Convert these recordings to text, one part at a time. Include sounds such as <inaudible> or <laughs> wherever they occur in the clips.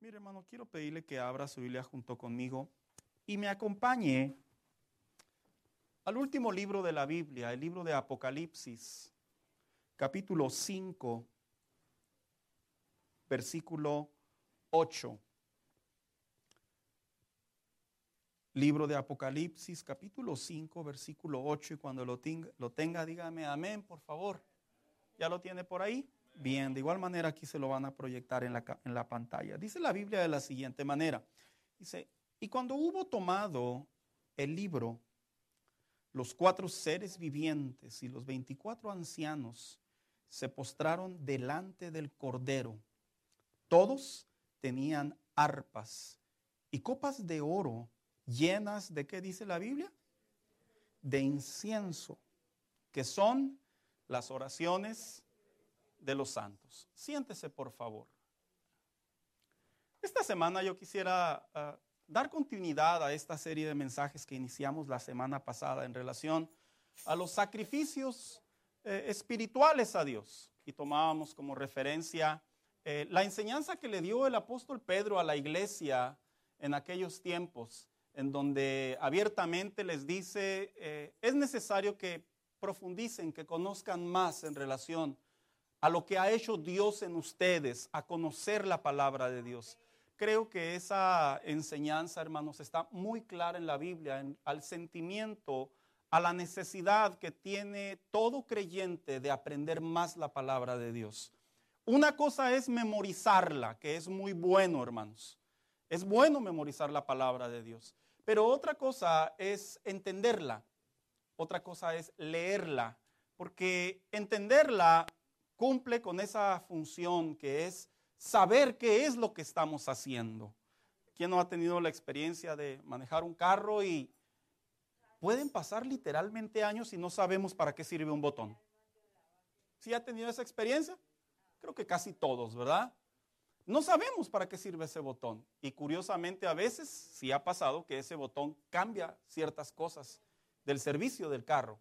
Mire, hermano, quiero pedirle que abra su Biblia junto conmigo y me acompañe al último libro de la Biblia, el libro de Apocalipsis, capítulo 5, versículo 8. Libro de Apocalipsis, capítulo 5, versículo 8. Y cuando lo tenga, lo tenga, dígame amén, por favor. ¿Ya lo tiene por ahí? Bien, de igual manera aquí se lo van a proyectar en la, en la pantalla. Dice la Biblia de la siguiente manera. Dice, y cuando hubo tomado el libro, los cuatro seres vivientes y los veinticuatro ancianos se postraron delante del Cordero. Todos tenían arpas y copas de oro llenas de, ¿qué dice la Biblia? De incienso, que son las oraciones de los santos. Siéntese, por favor. Esta semana yo quisiera ah, dar continuidad a esta serie de mensajes que iniciamos la semana pasada en relación a los sacrificios eh, espirituales a Dios. Y tomábamos como referencia eh, la enseñanza que le dio el apóstol Pedro a la iglesia en aquellos tiempos, en donde abiertamente les dice, eh, es necesario que profundicen, que conozcan más en relación a lo que ha hecho Dios en ustedes, a conocer la palabra de Dios. Creo que esa enseñanza, hermanos, está muy clara en la Biblia, al sentimiento, a la necesidad que tiene todo creyente de aprender más la palabra de Dios. Una cosa es memorizarla, que es muy bueno, hermanos. Es bueno memorizar la palabra de Dios. Pero otra cosa es entenderla. Otra cosa es leerla. Porque entenderla cumple con esa función que es saber qué es lo que estamos haciendo. ¿Quién no ha tenido la experiencia de manejar un carro y pueden pasar literalmente años y no sabemos para qué sirve un botón? ¿Sí ha tenido esa experiencia? Creo que casi todos, ¿verdad? No sabemos para qué sirve ese botón. Y curiosamente a veces sí ha pasado que ese botón cambia ciertas cosas del servicio del carro.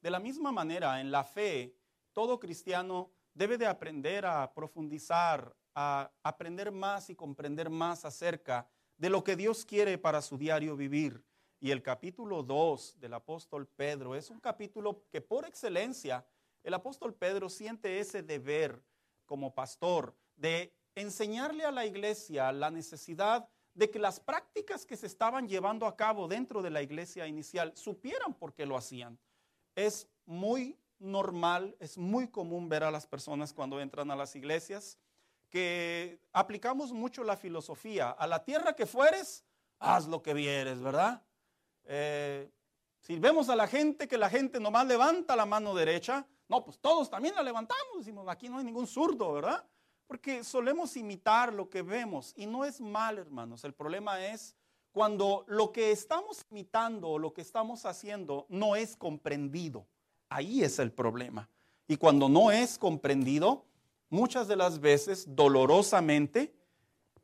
De la misma manera, en la fe, todo cristiano debe de aprender a profundizar, a aprender más y comprender más acerca de lo que Dios quiere para su diario vivir. Y el capítulo 2 del apóstol Pedro es un capítulo que por excelencia el apóstol Pedro siente ese deber como pastor de enseñarle a la iglesia la necesidad de que las prácticas que se estaban llevando a cabo dentro de la iglesia inicial supieran por qué lo hacían. Es muy normal, es muy común ver a las personas cuando entran a las iglesias que aplicamos mucho la filosofía. A la tierra que fueres, haz lo que vieres, ¿verdad? Eh, si vemos a la gente que la gente nomás levanta la mano derecha, no, pues todos también la levantamos, decimos, aquí no hay ningún zurdo, ¿verdad? Porque solemos imitar lo que vemos y no es mal, hermanos. El problema es cuando lo que estamos imitando o lo que estamos haciendo no es comprendido. Ahí es el problema. Y cuando no es comprendido, muchas de las veces, dolorosamente,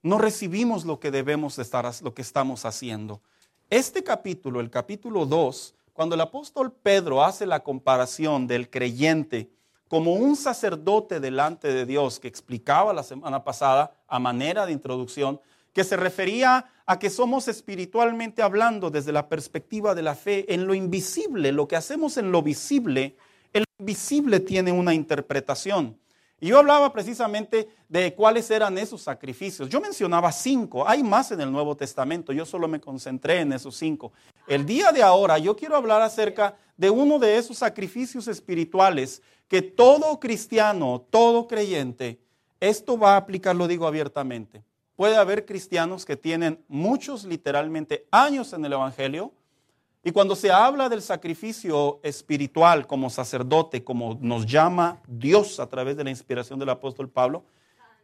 no recibimos lo que debemos estar, lo que estamos haciendo. Este capítulo, el capítulo 2, cuando el apóstol Pedro hace la comparación del creyente como un sacerdote delante de Dios, que explicaba la semana pasada a manera de introducción, que se refería a que somos espiritualmente hablando desde la perspectiva de la fe en lo invisible, lo que hacemos en lo visible, el invisible tiene una interpretación. Y yo hablaba precisamente de cuáles eran esos sacrificios. Yo mencionaba cinco, hay más en el Nuevo Testamento, yo solo me concentré en esos cinco. El día de ahora yo quiero hablar acerca de uno de esos sacrificios espirituales que todo cristiano, todo creyente, esto va a aplicar, lo digo abiertamente, puede haber cristianos que tienen muchos, literalmente, años en el Evangelio. Y cuando se habla del sacrificio espiritual como sacerdote, como nos llama Dios a través de la inspiración del apóstol Pablo,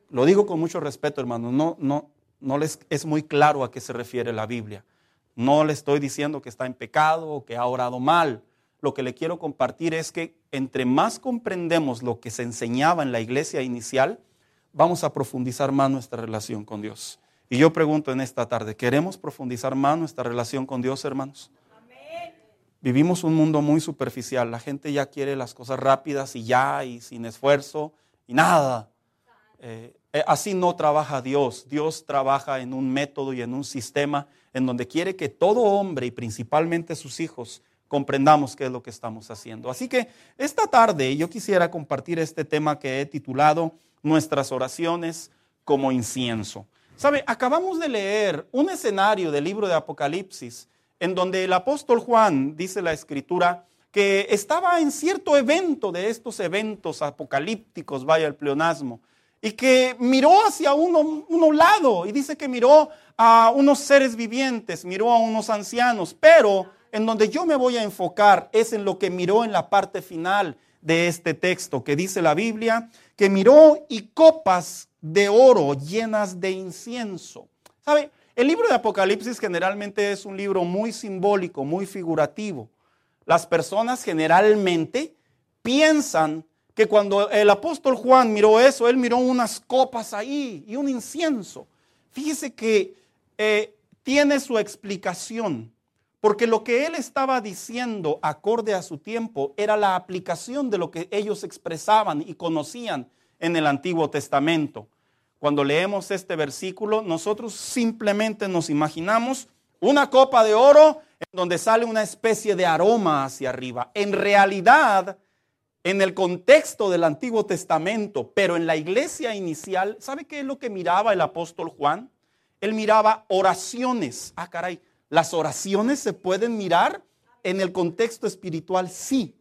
lo digo con mucho respeto, hermano, no, no, no les es muy claro a qué se refiere la Biblia. No le estoy diciendo que está en pecado o que ha orado mal. Lo que le quiero compartir es que entre más comprendemos lo que se enseñaba en la iglesia inicial, vamos a profundizar más nuestra relación con Dios. Y yo pregunto en esta tarde, ¿queremos profundizar más nuestra relación con Dios, hermanos? Vivimos un mundo muy superficial. La gente ya quiere las cosas rápidas y ya y sin esfuerzo y nada. eh, eh, así no trabaja Dios. Dios trabaja en un método y en un sistema en donde quiere que todo hombre y principalmente sus hijos comprendamos qué es lo que estamos haciendo. Así que esta tarde yo quisiera compartir este tema que he titulado Nuestras oraciones como incienso. ¿Sabe? Acabamos de leer un escenario del libro de Apocalipsis en donde el apóstol Juan, dice la escritura, que estaba en cierto evento de estos eventos apocalípticos, vaya el pleonasmo, y que miró hacia uno, uno lado y dice que miró a unos seres vivientes, miró a unos ancianos, pero en donde yo me voy a enfocar es en lo que miró en la parte final de este texto, que dice la Biblia, que miró y copas de oro llenas de incienso. ¿Sabe? El libro de Apocalipsis generalmente es un libro muy simbólico, muy figurativo. Las personas generalmente piensan que cuando el apóstol Juan miró eso, él miró unas copas ahí y un incienso. Fíjese que eh, tiene su explicación, porque lo que él estaba diciendo acorde a su tiempo era la aplicación de lo que ellos expresaban y conocían en el Antiguo Testamento. Cuando leemos este versículo, nosotros simplemente nos imaginamos una copa de oro en donde sale una especie de aroma hacia arriba. En realidad, en el contexto del Antiguo Testamento, pero en la iglesia inicial, ¿sabe qué es lo que miraba el apóstol Juan? Él miraba oraciones. Ah, caray, ¿las oraciones se pueden mirar en el contexto espiritual? Sí.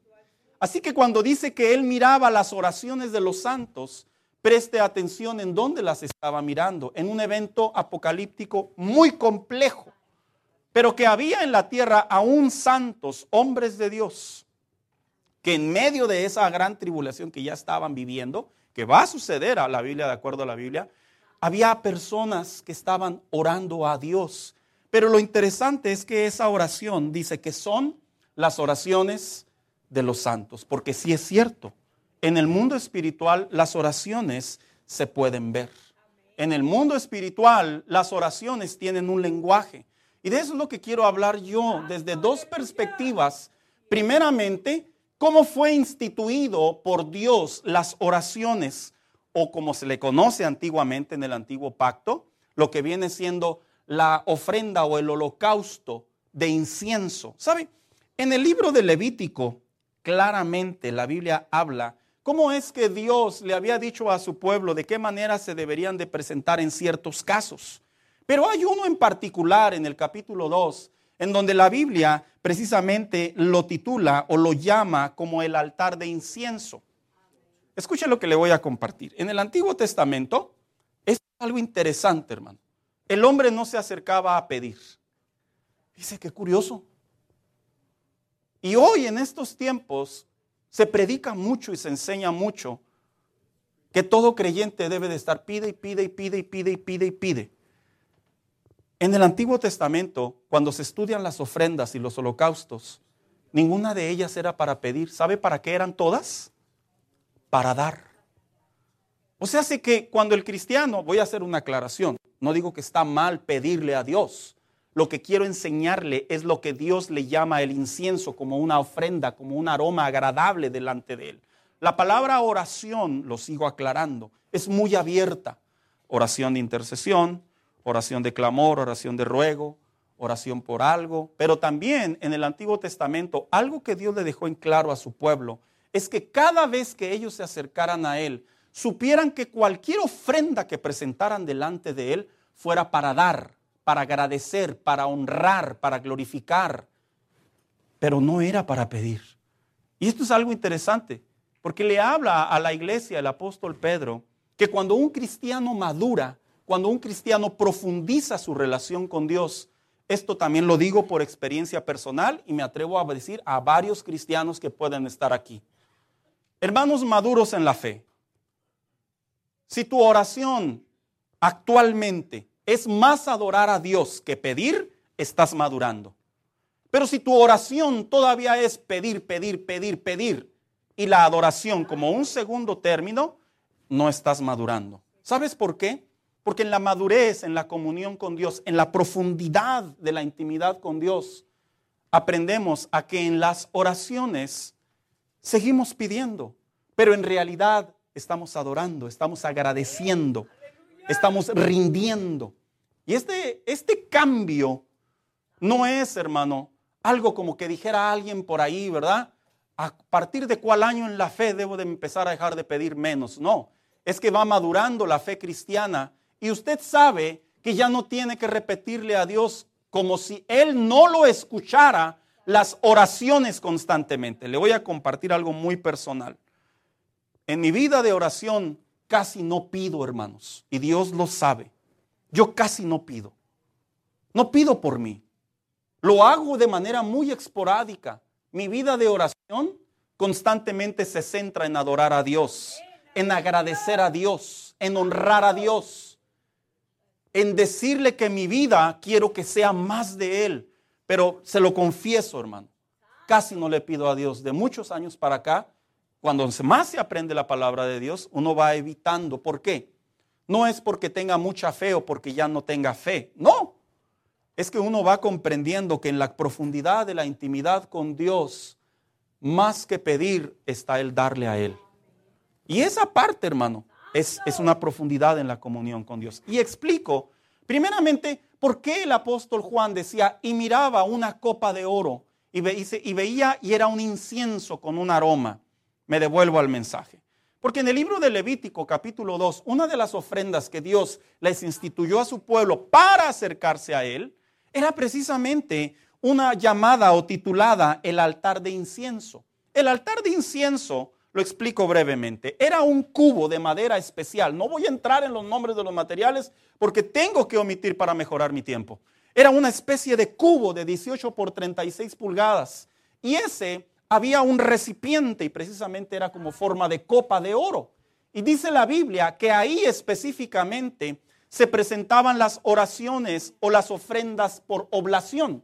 Así que cuando dice que él miraba las oraciones de los santos, preste atención en dónde las estaba mirando, en un evento apocalíptico muy complejo, pero que había en la tierra aún santos, hombres de Dios, que en medio de esa gran tribulación que ya estaban viviendo, que va a suceder a la Biblia, de acuerdo a la Biblia, había personas que estaban orando a Dios. Pero lo interesante es que esa oración dice que son las oraciones de los santos, porque sí es cierto, en el mundo espiritual las oraciones se pueden ver. En el mundo espiritual las oraciones tienen un lenguaje. Y de eso es lo que quiero hablar yo desde dos perspectivas. Primeramente, cómo fue instituido por Dios las oraciones, o como se le conoce antiguamente en el antiguo pacto, lo que viene siendo la ofrenda o el holocausto de incienso. ¿Sabe? En el libro de Levítico, claramente la Biblia habla ¿Cómo es que Dios le había dicho a su pueblo de qué manera se deberían de presentar en ciertos casos? Pero hay uno en particular en el capítulo 2, en donde la Biblia precisamente lo titula o lo llama como el altar de incienso. Escuche lo que le voy a compartir. En el Antiguo Testamento es algo interesante, hermano. El hombre no se acercaba a pedir. Dice que curioso. Y hoy en estos tiempos se predica mucho y se enseña mucho que todo creyente debe de estar pide y pide y pide y pide y pide y pide. En el Antiguo Testamento, cuando se estudian las ofrendas y los holocaustos, ninguna de ellas era para pedir. ¿Sabe para qué eran todas? Para dar. O sea, hace que cuando el cristiano, voy a hacer una aclaración, no digo que está mal pedirle a Dios, lo que quiero enseñarle es lo que Dios le llama el incienso como una ofrenda, como un aroma agradable delante de Él. La palabra oración, lo sigo aclarando, es muy abierta. Oración de intercesión, oración de clamor, oración de ruego, oración por algo. Pero también en el Antiguo Testamento, algo que Dios le dejó en claro a su pueblo es que cada vez que ellos se acercaran a Él, supieran que cualquier ofrenda que presentaran delante de Él fuera para dar, para agradecer, para honrar, para glorificar, pero no era para pedir. Y esto es algo interesante, porque le habla a la iglesia el apóstol Pedro que cuando un cristiano madura, cuando un cristiano profundiza su relación con Dios, esto también lo digo por experiencia personal y me atrevo a decir a varios cristianos que pueden estar aquí. Hermanos maduros en la fe, si tu oración actualmente es más adorar a Dios que pedir, estás madurando. Pero si tu oración todavía es pedir, pedir, pedir, pedir, y la adoración como un segundo término, no estás madurando. ¿Sabes por qué? Porque en la madurez, en la comunión con Dios, en la profundidad de la intimidad con Dios, aprendemos a que en las oraciones seguimos pidiendo, pero en realidad estamos adorando, estamos agradeciendo, estamos rindiendo. Y este, este cambio no es, hermano, algo como que dijera alguien por ahí, ¿verdad? A partir de cuál año en la fe debo de empezar a dejar de pedir menos. No, es que va madurando la fe cristiana y usted sabe que ya no tiene que repetirle a Dios como si Él no lo escuchara las oraciones constantemente. Le voy a compartir algo muy personal. En mi vida de oración casi no pido, hermanos, y Dios lo sabe. Yo casi no pido. No pido por mí. Lo hago de manera muy esporádica. Mi vida de oración constantemente se centra en adorar a Dios, en agradecer a Dios, en honrar a Dios, en decirle que mi vida quiero que sea más de Él. Pero se lo confieso, hermano, casi no le pido a Dios. De muchos años para acá, cuando más se aprende la palabra de Dios, uno va evitando. ¿Por qué? No es porque tenga mucha fe o porque ya no tenga fe. No. Es que uno va comprendiendo que en la profundidad de la intimidad con Dios, más que pedir está el darle a Él. Y esa parte, hermano, es, una profundidad en la comunión con Dios. Y explico, primeramente, por qué el apóstol Juan decía, y miraba una copa de oro, y veía y era un incienso con un aroma me devuelvo al mensaje. Porque en el libro de Levítico capítulo 2, una de las ofrendas que Dios les instituyó a su pueblo para acercarse a Él, era precisamente una llamada o titulada el altar de incienso. El altar de incienso, lo explico brevemente, era un cubo de madera especial. No voy a entrar en los nombres de los materiales porque tengo que omitir para mejorar mi tiempo. Era una especie de cubo de 18 por 36 pulgadas. Y ese había un recipiente y precisamente era como forma de copa de oro. Y dice la Biblia que ahí específicamente se presentaban las oraciones o las ofrendas por oblación.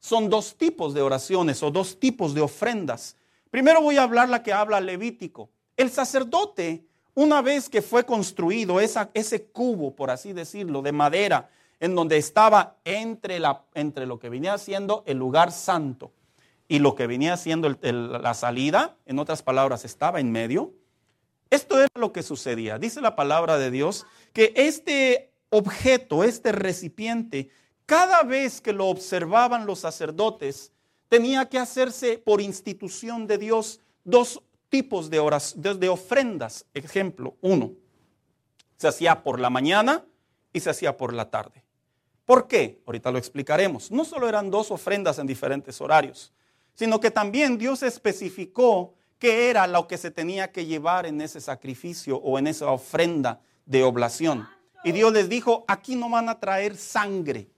Son dos tipos de oraciones o dos tipos de ofrendas. Primero voy a hablar la que habla Levítico. El sacerdote, una vez que fue construido ese cubo, por así decirlo, de madera, en donde estaba entre, entre lo que venía siendo el lugar santo y lo que venía siendo la salida, en otras palabras, estaba en medio. Esto era lo que sucedía. Dice la palabra de Dios que este objeto, este recipiente, cada vez que lo observaban los sacerdotes, tenía que hacerse por institución de Dios dos tipos de, de ofrendas. Ejemplo, uno, se hacía por la mañana y se hacía por la tarde. ¿Por qué? Ahorita lo explicaremos. No solo eran dos ofrendas en diferentes horarios, sino que también Dios especificó qué era lo que se tenía que llevar en ese sacrificio o en esa ofrenda de oblación. Y Dios les dijo, aquí no van a traer sangre,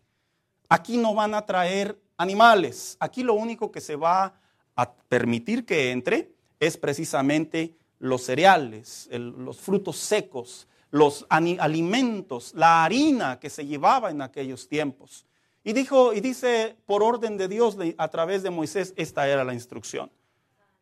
aquí no van a traer animales, aquí lo único que se va a permitir que entre es precisamente los cereales, los frutos secos, los alimentos, la harina que se llevaba en aquellos tiempos. Y dijo, y dice, por orden de Dios a través de Moisés, esta era la instrucción.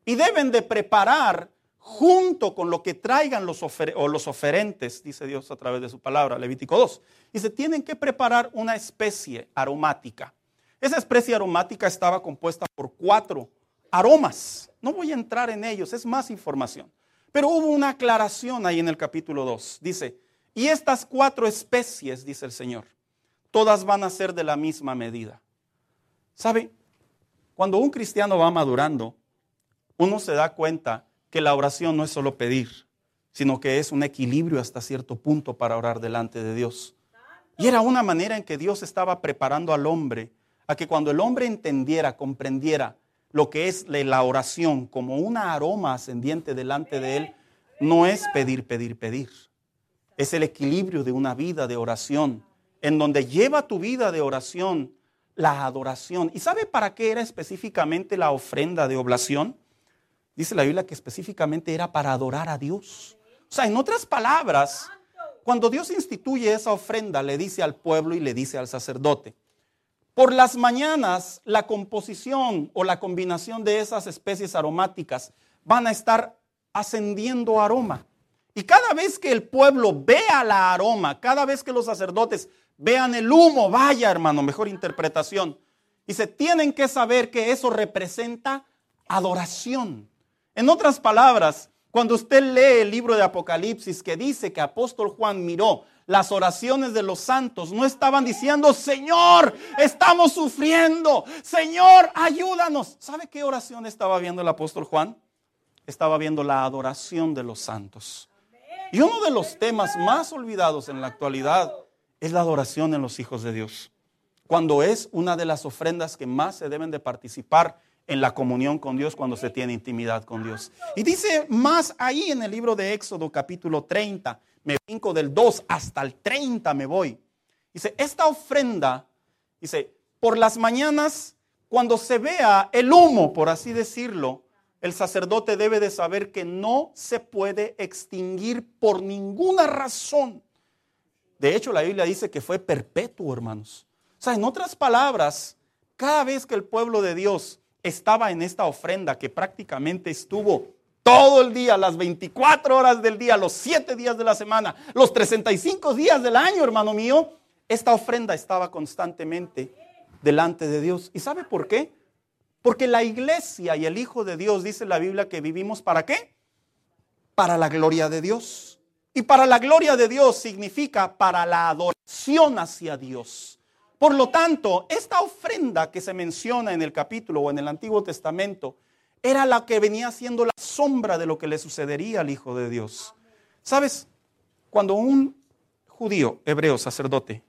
Y deben de preparar junto con lo que traigan los, o los oferentes, dice Dios a través de su palabra, Levítico 2. Y se tienen que preparar una especie aromática. Esa especie aromática estaba compuesta por cuatro aromas. No voy a entrar en ellos, es más información. Pero hubo una aclaración ahí en el capítulo 2. Dice, y estas cuatro especies, dice el Señor, todas van a ser de la misma medida. ¿Sabe? Cuando un cristiano va madurando, uno se da cuenta que la oración no es solo pedir, sino que es un equilibrio hasta cierto punto para orar delante de Dios. Y era una manera en que Dios estaba preparando al hombre a que cuando el hombre entendiera, comprendiera lo que es la oración como un aroma ascendiente delante de él, no es pedir, pedir, pedir. Es el equilibrio de una vida de oración en donde lleva tu vida de oración la adoración. ¿Y sabe para qué era específicamente la ofrenda de oblación? Dice la Biblia que específicamente era para adorar a Dios. O sea, en otras palabras, cuando Dios instituye esa ofrenda, le dice al pueblo y le dice al sacerdote, por las mañanas la composición o la combinación de esas especies aromáticas van a estar ascendiendo aroma. Y cada vez que el pueblo vea la aroma, cada vez que los sacerdotes vean el humo, vaya hermano, mejor interpretación. Y se tienen que saber que eso representa adoración. En otras palabras, Cuando usted lee el libro de Apocalipsis que dice que apóstol Juan miró las oraciones de los santos, no estaban diciendo, Señor, estamos sufriendo, Señor, ayúdanos. ¿Sabe qué oración estaba viendo el apóstol Juan? Estaba viendo la adoración de los santos. Y uno de los temas más olvidados en la actualidad es la adoración en los hijos de Dios. Cuando es una de las ofrendas que más se deben de participar en la comunión con Dios cuando se tiene intimidad con Dios. Y dice más ahí en el libro de Éxodo capítulo 30, me brinco del 2 hasta el 30 me voy. Dice, esta ofrenda, dice, por las mañanas, cuando se vea el humo, por así decirlo, el sacerdote debe de saber que no se puede extinguir por ninguna razón. De hecho, la Biblia dice que fue perpetuo, hermanos. O sea, en otras palabras, cada vez que el pueblo de Dios estaba en esta ofrenda que prácticamente estuvo todo el día, las 24 horas del día, los 7 días de la semana, los 35 días del año, hermano mío, esta ofrenda estaba constantemente delante de Dios. ¿Y sabe por qué? Porque la iglesia y el Hijo de Dios, dice la Biblia, que vivimos para qué? Para la gloria de Dios. Y para la gloria de Dios significa para la adoración hacia Dios. Por lo tanto, esta ofrenda que se menciona en el capítulo o en el Antiguo Testamento era la que venía siendo la sombra de lo que le sucedería al Hijo de Dios. ¿Sabes? Cuando un judío, hebreo, sacerdote,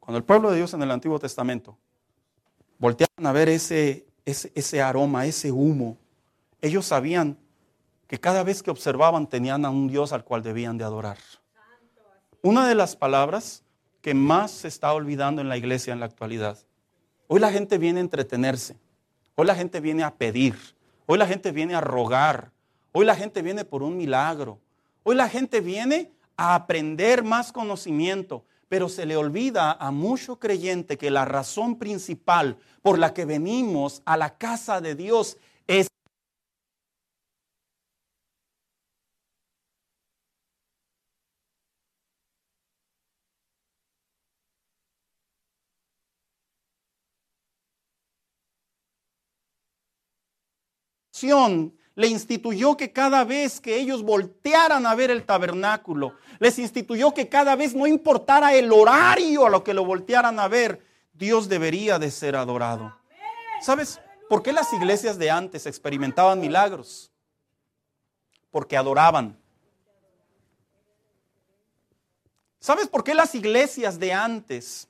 cuando el pueblo de Dios en el Antiguo Testamento volteaban a ver ese, ese, ese aroma, ese humo, ellos sabían que cada vez que observaban tenían a un Dios al cual debían de adorar. Una de las palabras que más se está olvidando en la iglesia en la actualidad. Hoy la gente viene a entretenerse, hoy la gente viene a pedir, hoy la gente viene a rogar, hoy la gente viene por un milagro, hoy la gente viene a aprender más conocimiento, pero se le olvida a mucho creyente que la razón principal por la que venimos a la casa de Dios es le instituyó que cada vez que ellos voltearan a ver el tabernáculo, les instituyó que cada vez no importara el horario a lo que lo voltearan a ver, Dios debería de ser adorado. ¿Sabes por qué las iglesias de antes experimentaban milagros? Porque adoraban. ¿Sabes por qué las iglesias de antes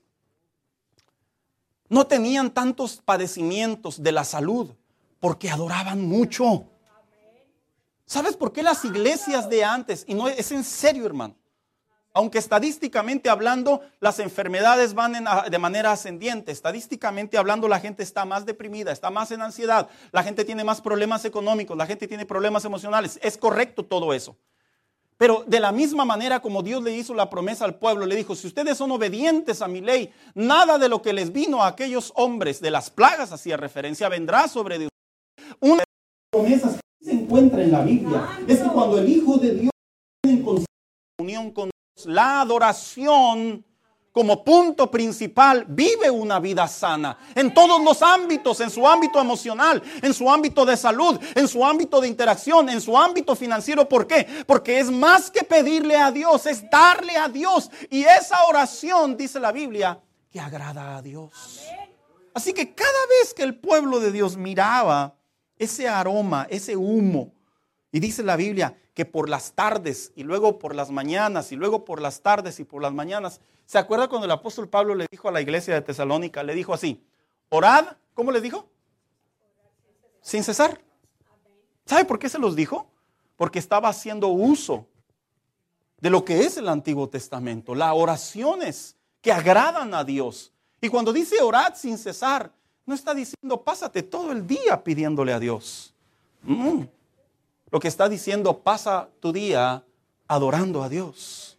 no tenían tantos padecimientos de la salud? Porque adoraban mucho. ¿Sabes por qué las iglesias de antes, y no es en serio hermano, aunque estadísticamente hablando las enfermedades van de manera ascendiente, estadísticamente hablando la gente está más deprimida, está más en ansiedad, la gente tiene más problemas económicos, la gente tiene problemas emocionales, es correcto todo eso. Pero de la misma manera como Dios le hizo la promesa al pueblo, le dijo, si ustedes son obedientes a mi ley, nada de lo que les vino a aquellos hombres de las plagas, hacía referencia, vendrá sobre. Una de las promesas que se encuentra en la Biblia es que cuando el Hijo de Dios en comunión con Dios, la adoración como punto principal vive una vida sana en todos los ámbitos, en su ámbito emocional, en su ámbito de salud, en su ámbito de interacción, en su ámbito financiero. ¿Por qué? Porque es más que pedirle a Dios, es darle a Dios. Y esa oración, dice la Biblia, que agrada a Dios. Así que cada vez que el pueblo de Dios miraba ese aroma, ese humo. Y dice la Biblia que por las tardes y luego por las mañanas y luego por las tardes y por las mañanas. ¿Se acuerda cuando el apóstol Pablo le dijo a la iglesia de Tesalónica? Le dijo así, orad, ¿cómo le dijo? Sin cesar. ¿Sabe por qué se los dijo? Porque estaba haciendo uso de lo que es el Antiguo Testamento, las oraciones que agradan a Dios. Y cuando dice orad sin cesar, no está diciendo, pásate todo el día pidiéndole a Dios. Mm. Lo que está diciendo, pasa tu día adorando a Dios.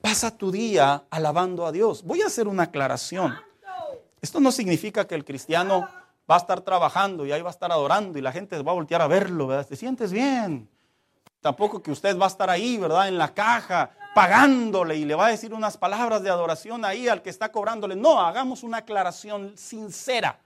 Pasa tu día alabando a Dios. Voy a hacer una aclaración. Esto no significa que el cristiano va a estar trabajando y ahí va a estar adorando y la gente va a voltear a verlo, ¿verdad? ¿Te sientes bien? Tampoco que usted va a estar ahí, ¿verdad? En la caja, pagándole y le va a decir unas palabras de adoración ahí al que está cobrándole. No, hagamos una aclaración sincera.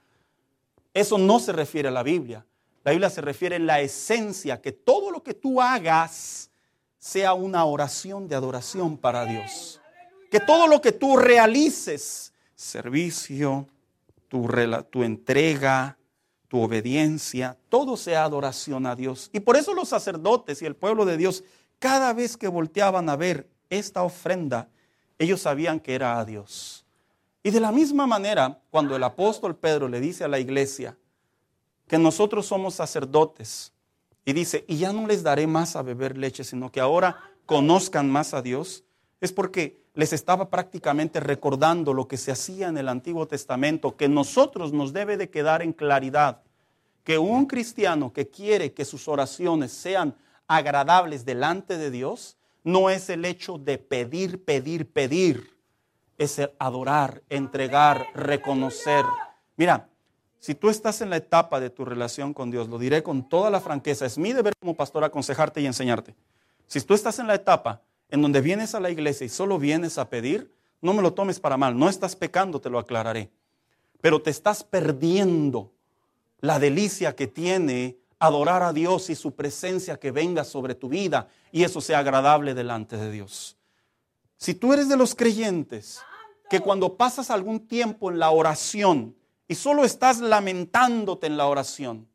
Eso no se refiere a la Biblia. La Biblia se refiere en la esencia, que todo lo que tú hagas sea una oración de adoración para Dios. Que todo lo que tú realices, servicio, tu, tu entrega, tu obediencia, todo sea adoración a Dios. Y por eso los sacerdotes y el pueblo de Dios, cada vez que volteaban a ver esta ofrenda, ellos sabían que era a Dios. Y de la misma manera, cuando el apóstol Pedro le dice a la iglesia, que nosotros somos sacerdotes. Y dice, y ya no les daré más a beber leche, sino que ahora conozcan más a Dios. Es porque les estaba prácticamente recordando lo que se hacía en el Antiguo Testamento, que nosotros nos debe de quedar en claridad que un cristiano que quiere que sus oraciones sean agradables delante de Dios, no es el hecho de pedir, pedir, pedir, es el adorar, entregar, reconocer. Mira, si tú estás en la etapa de tu relación con Dios, lo diré con toda la franqueza, es mi deber como pastor aconsejarte y enseñarte. Si tú estás en la etapa en donde vienes a la iglesia y solo vienes a pedir, no me lo tomes para mal, no estás pecando, te lo aclararé. Pero te estás perdiendo la delicia que tiene adorar a Dios y su presencia que venga sobre tu vida y eso sea agradable delante de Dios. Si tú eres de los creyentes que cuando pasas algún tiempo en la oración, y solo estás lamentándote en la oración.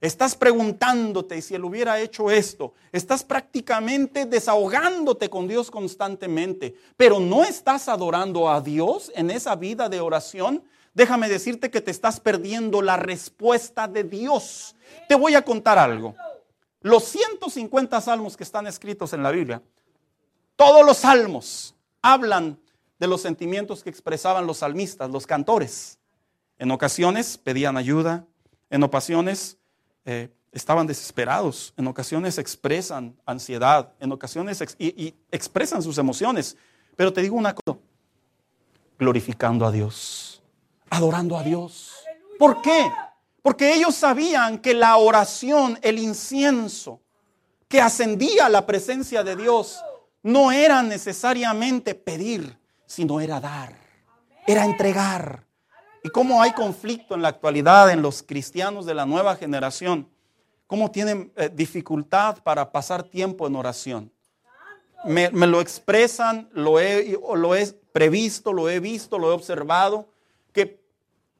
Estás preguntándote si él hubiera hecho esto. Estás prácticamente desahogándote con Dios constantemente, pero no estás adorando a Dios en esa vida de oración. Déjame decirte que te estás perdiendo la respuesta de Dios. Te voy a contar algo. Los 150 salmos que están escritos en la Biblia, todos los salmos hablan de los sentimientos que expresaban los salmistas, los cantores. En ocasiones pedían ayuda, en ocasiones eh, estaban desesperados, en ocasiones expresan ansiedad, en ocasiones y, expresan sus emociones. Pero te digo una cosa, glorificando a Dios, adorando a Dios. ¿Por qué? Porque ellos sabían que la oración, el incienso que ascendía a la presencia de Dios, no era necesariamente pedir, sino era dar, era entregar. Y cómo hay conflicto en la actualidad en los cristianos de la nueva generación. Cómo tienen eh, dificultad para pasar tiempo en oración. Me, lo expresan, lo he, lo he previsto, lo he visto, lo he observado, que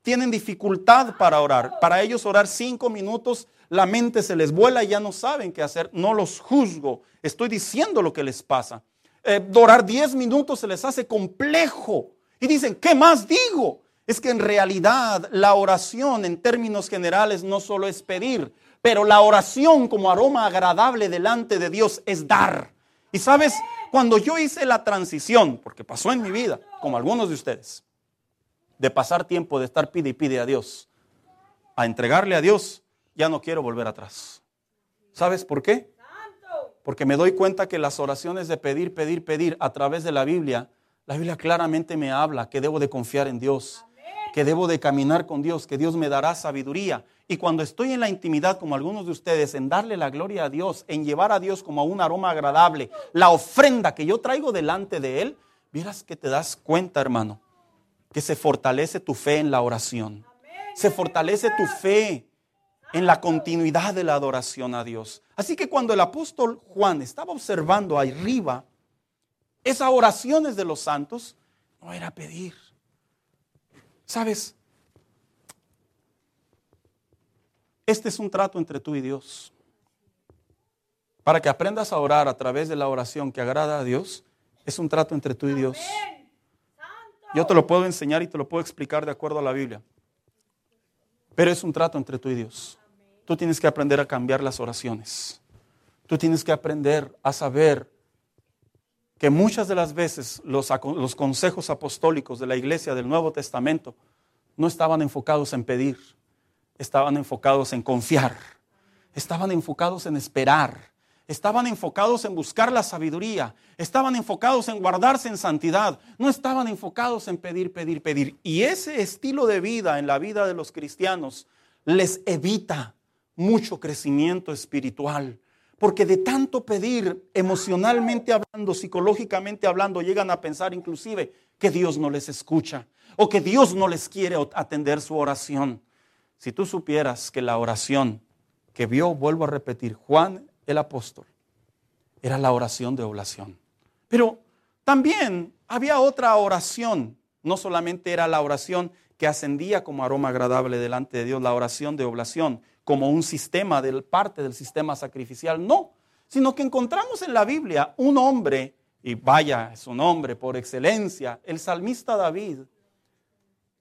tienen dificultad para orar. Para ellos orar cinco minutos, la mente se les vuela y ya no saben qué hacer. No los juzgo, estoy diciendo lo que les pasa. Eh, orar diez minutos se les hace complejo. Y dicen, ¿qué más digo? es que en realidad la oración en términos generales no solo es pedir, pero la oración como aroma agradable delante de Dios es dar. Y sabes, cuando yo hice la transición, porque pasó en mi vida, como algunos de ustedes, de pasar tiempo de estar pide y pide a Dios, a entregarle a Dios, ya no quiero volver atrás. ¿Sabes por qué? Porque me doy cuenta que las oraciones de pedir, pedir, pedir a través de la Biblia, la Biblia claramente me habla que debo de confiar en Dios que debo de caminar con Dios, que Dios me dará sabiduría. Y cuando estoy en la intimidad, como algunos de ustedes, en darle la gloria a Dios, en llevar a Dios como un aroma agradable, la ofrenda que yo traigo delante de Él, miras que te das cuenta, hermano, que se fortalece tu fe en la oración. Se fortalece tu fe en la continuidad de la adoración a Dios. Así que cuando el apóstol Juan estaba observando arriba esas oraciones de los santos, no era pedir ¿Sabes? Este es un trato entre tú y Dios. Para que aprendas a orar a través de la oración que agrada a Dios, es un trato entre tú y Dios. Yo te lo puedo enseñar y te lo puedo explicar de acuerdo a la Biblia. Pero es un trato entre tú y Dios. Tú tienes que aprender a cambiar las oraciones. Tú tienes que aprender a saber que muchas de las veces los, los, consejos apostólicos de la iglesia del Nuevo Testamento no estaban enfocados en pedir, estaban enfocados en confiar, estaban enfocados en esperar, estaban enfocados en buscar la sabiduría, estaban enfocados en guardarse en santidad, no estaban enfocados en pedir, pedir, pedir. Y ese estilo de vida en la vida de los cristianos les evita mucho crecimiento espiritual porque de tanto pedir, emocionalmente hablando, psicológicamente hablando, llegan a pensar inclusive que Dios no les escucha o que Dios no les quiere atender su oración. Si tú supieras que la oración que vio, vuelvo a repetir, Juan el apóstol, era la oración de oblación. Pero también había otra oración, no solamente era la oración que ascendía como aroma agradable delante de Dios, la oración de oblación, como un sistema, del, parte del sistema sacrificial, no, sino que encontramos en la Biblia un hombre, y vaya, es un hombre por excelencia, el salmista David,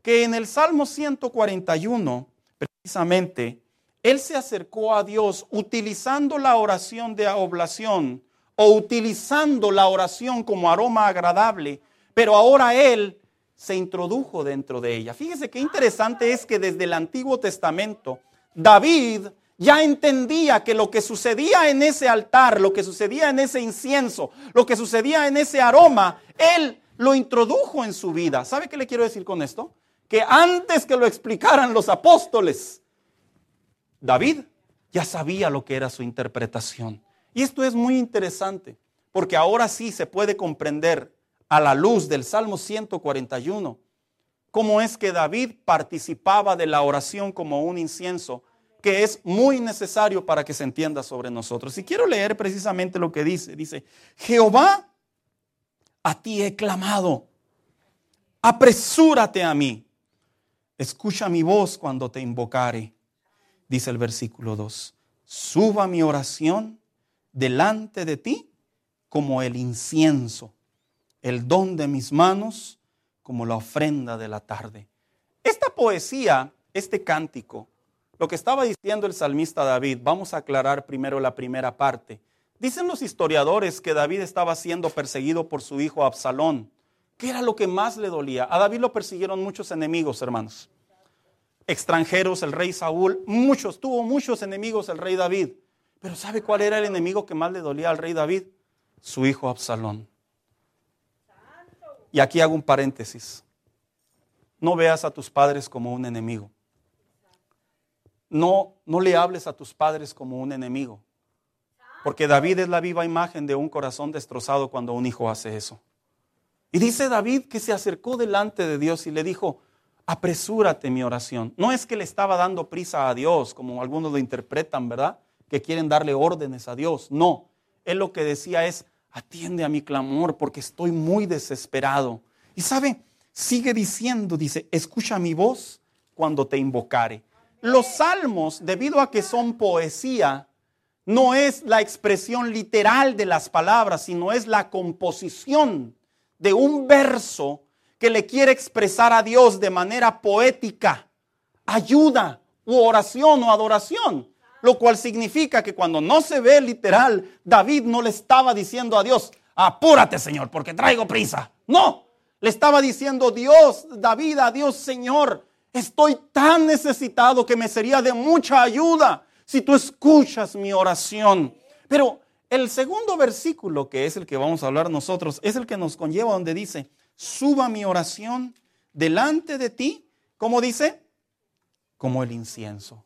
que en el Salmo 141, precisamente, él se acercó a Dios utilizando la oración de oblación o utilizando la oración como aroma agradable, pero ahora él se introdujo dentro de ella. Fíjese qué interesante es que desde el Antiguo Testamento, David ya entendía que lo que sucedía en ese altar, lo que sucedía en ese incienso, lo que sucedía en ese aroma, él lo introdujo en su vida. ¿Sabe qué le quiero decir con esto? Que antes que lo explicaran los apóstoles, David ya sabía lo que era su interpretación. Y esto es muy interesante, porque ahora sí se puede comprender a la luz del Salmo 141 cómo es que David participaba de la oración como un incienso que es muy necesario para que se entienda sobre nosotros. Y quiero leer precisamente lo que dice. Dice, Jehová, a ti he clamado, apresúrate a mí, escucha mi voz cuando te invocare. Dice el versículo 2, suba mi oración delante de ti como el incienso el don de mis manos como la ofrenda de la tarde. Esta poesía, este cántico, lo que estaba diciendo el salmista David, vamos a aclarar primero la primera parte. Dicen los historiadores que David estaba siendo perseguido por su hijo Absalón. ¿Qué era lo que más le dolía? A David lo persiguieron muchos enemigos, hermanos. Extranjeros, el rey Saúl, muchos, tuvo muchos enemigos el rey David. Pero ¿sabe cuál era el enemigo que más le dolía al rey David? Su hijo Absalón. Y aquí hago un paréntesis. No veas a tus padres como un enemigo. No, no le hables a tus padres como un enemigo. Porque David es la viva imagen de un corazón destrozado cuando un hijo hace eso. Y dice David que se acercó delante de Dios y le dijo, apresúrate mi oración. No es que le estaba dando prisa a Dios, como algunos lo interpretan, ¿verdad? Que quieren darle órdenes a Dios. No, él lo que decía es, atiende a mi clamor porque estoy muy desesperado. Y sabe, sigue diciendo, dice, escucha mi voz cuando te invocare. Los salmos, debido a que son poesía, no es la expresión literal de las palabras, sino es la composición de un verso que le quiere expresar a Dios de manera poética, ayuda u oración o adoración. Lo cual significa que cuando no se ve literal, David no le estaba diciendo a Dios, apúrate Señor, porque traigo prisa. No, le estaba diciendo Dios, David, a Dios Señor, estoy tan necesitado que me sería de mucha ayuda si tú escuchas mi oración. Pero el segundo versículo, que es el que vamos a hablar nosotros, es el que nos conlleva donde dice, suba mi oración delante de ti, como dice, como el incienso.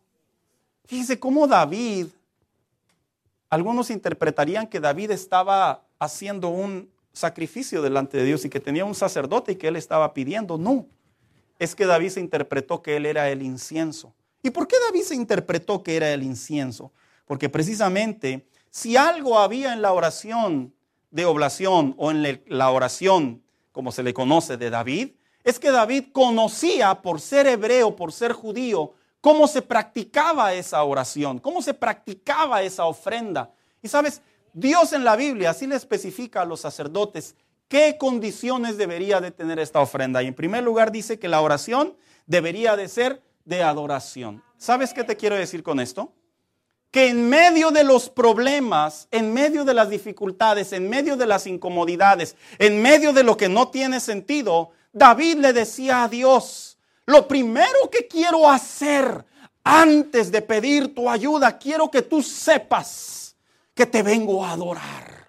Fíjese cómo David, algunos interpretarían que David estaba haciendo un sacrificio delante de Dios y que tenía un sacerdote y que él estaba pidiendo. No, es que David se interpretó que él era el incienso. ¿Y por qué David se interpretó que era el incienso? Porque precisamente si algo había en la oración de oblación o en la oración, como se le conoce de David, es que David conocía por ser hebreo, por ser judío, cómo se practicaba esa oración, cómo se practicaba esa ofrenda. Y sabes, Dios en la Biblia así le especifica a los sacerdotes qué condiciones debería de tener esta ofrenda. Y en primer lugar dice que la oración debería de ser de adoración. ¿Sabes qué te quiero decir con esto? Que en medio de los problemas, en medio de las dificultades, en medio de las incomodidades, en medio de lo que no tiene sentido, David le decía a Dios, lo primero que quiero hacer antes de pedir tu ayuda, quiero que tú sepas que te vengo a adorar.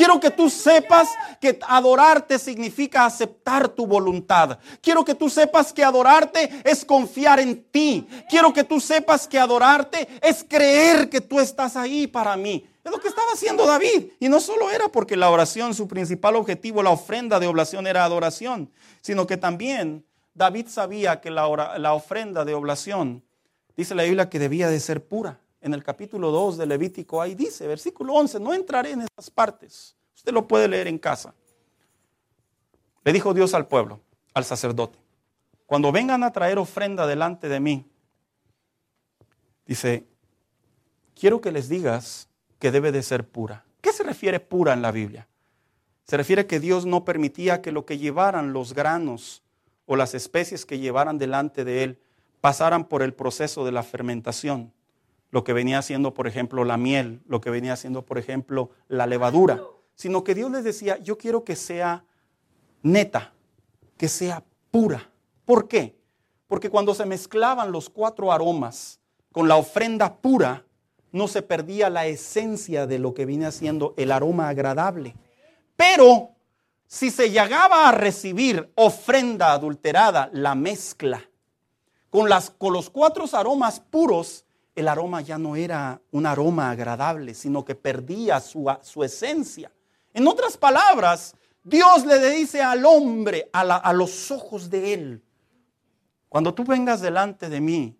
Quiero que tú sepas que adorarte significa aceptar tu voluntad. Quiero que tú sepas que adorarte es confiar en ti. Quiero que tú sepas que adorarte es creer que tú estás ahí para mí. Es lo que estaba haciendo David. Y no solo era porque la oración, su principal objetivo, la ofrenda de oblación era adoración, sino que también David sabía que la, la ofrenda de oblación, dice la Biblia, que debía de ser pura. En el capítulo 2 de Levítico, ahí dice, versículo 11, no entraré en esas partes. Usted lo puede leer en casa. Le dijo Dios al pueblo, al sacerdote, cuando vengan a traer ofrenda delante de mí, dice, quiero que les digas que debe de ser pura. ¿Qué se refiere pura en la Biblia? Se refiere que Dios no permitía que lo que llevaran los granos o las especies que llevaran delante de Él pasaran por el proceso de la fermentación. Lo que venía haciendo, por ejemplo, la miel, lo que venía haciendo, por ejemplo, la levadura. Sino que Dios les decía, yo quiero que sea neta, que sea pura. ¿Por qué? Porque cuando se mezclaban los cuatro aromas con la ofrenda pura, no se perdía la esencia de lo que viene haciendo el aroma agradable. Pero si se llegaba a recibir ofrenda adulterada, la mezcla, con, las, con los cuatro aromas puros, el aroma ya no era un aroma agradable, sino que perdía su, su esencia. En otras palabras, Dios le dice al hombre, a, a los ojos de él, cuando tú vengas delante de mí,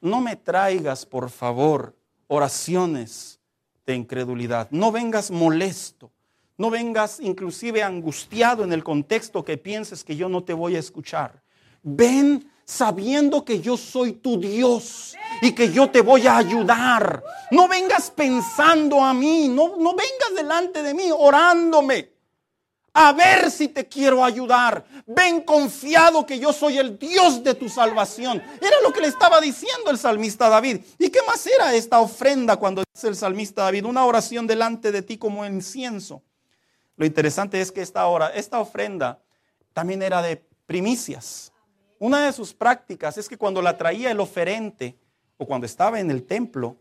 no me traigas, por favor, oraciones de incredulidad. No vengas molesto. No vengas inclusive angustiado en el contexto que pienses que yo no te voy a escuchar. Ven sabiendo que yo soy tu Dios y que yo te voy a ayudar. No vengas pensando a mí, no, no vengas delante de mí orándome a ver si te quiero ayudar. Ven confiado que yo soy el Dios de tu salvación. Era lo que le estaba diciendo el salmista David. ¿Y qué más era esta ofrenda cuando dice el salmista David? Una oración delante de ti como incienso. Lo interesante es que esta, hora, esta ofrenda también era de primicias. Una de sus prácticas es que cuando la traía el oferente o cuando estaba en el templo,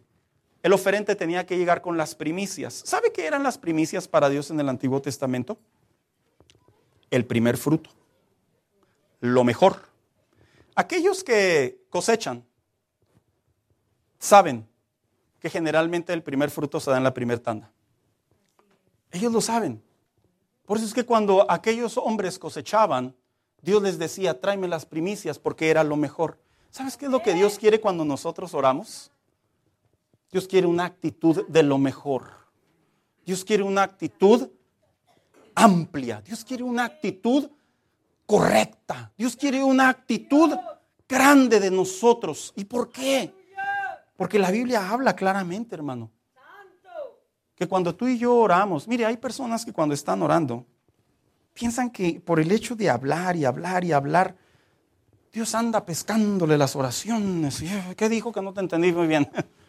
el oferente tenía que llegar con las primicias. ¿Sabe qué eran las primicias para Dios en el Antiguo Testamento? el primer fruto, lo mejor. Aquellos que cosechan saben que generalmente el primer fruto se da en la primera tanda. Ellos lo saben. Por eso es que cuando aquellos hombres cosechaban, Dios les decía, tráeme las primicias porque era lo mejor. ¿Sabes qué es lo que Dios quiere cuando nosotros oramos? Dios quiere una actitud de lo mejor. Dios quiere una actitud amplia. Dios quiere una actitud correcta. Dios quiere una actitud grande de nosotros. ¿Y por qué? Porque la Biblia habla claramente, hermano. Que cuando tú y yo oramos, mire, hay personas que cuando están orando, piensan que por el hecho de hablar y hablar y hablar, Dios anda pescándole las oraciones. ¿Qué dijo que no te entendí muy bien? <laughs>